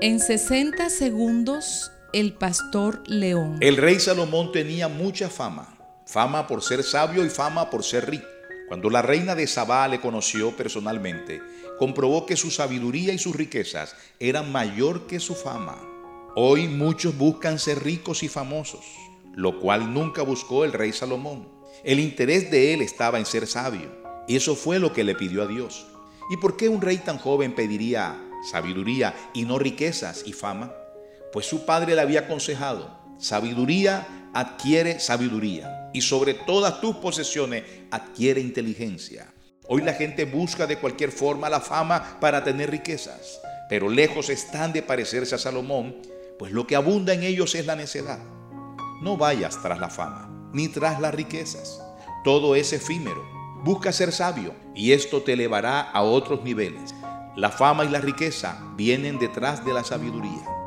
En 60 segundos, el pastor León. El rey Salomón tenía mucha fama, fama por ser sabio y fama por ser rico. Cuando la reina de Sabá le conoció personalmente, comprobó que su sabiduría y sus riquezas eran mayor que su fama. Hoy muchos buscan ser ricos y famosos, lo cual nunca buscó el rey Salomón. El interés de él estaba en ser sabio, eso fue lo que le pidió a Dios. ¿Y por qué un rey tan joven pediría sabiduría y no riquezas y fama? Pues su padre le había aconsejado, sabiduría adquiere sabiduría y sobre todas tus posesiones adquiere inteligencia. Hoy la gente busca de cualquier forma la fama para tener riquezas, pero lejos están de parecerse a Salomón, pues lo que abunda en ellos es la necedad. No vayas tras la fama, ni tras las riquezas. Todo es efímero. Busca ser sabio y esto te elevará a otros niveles. La fama y la riqueza vienen detrás de la sabiduría.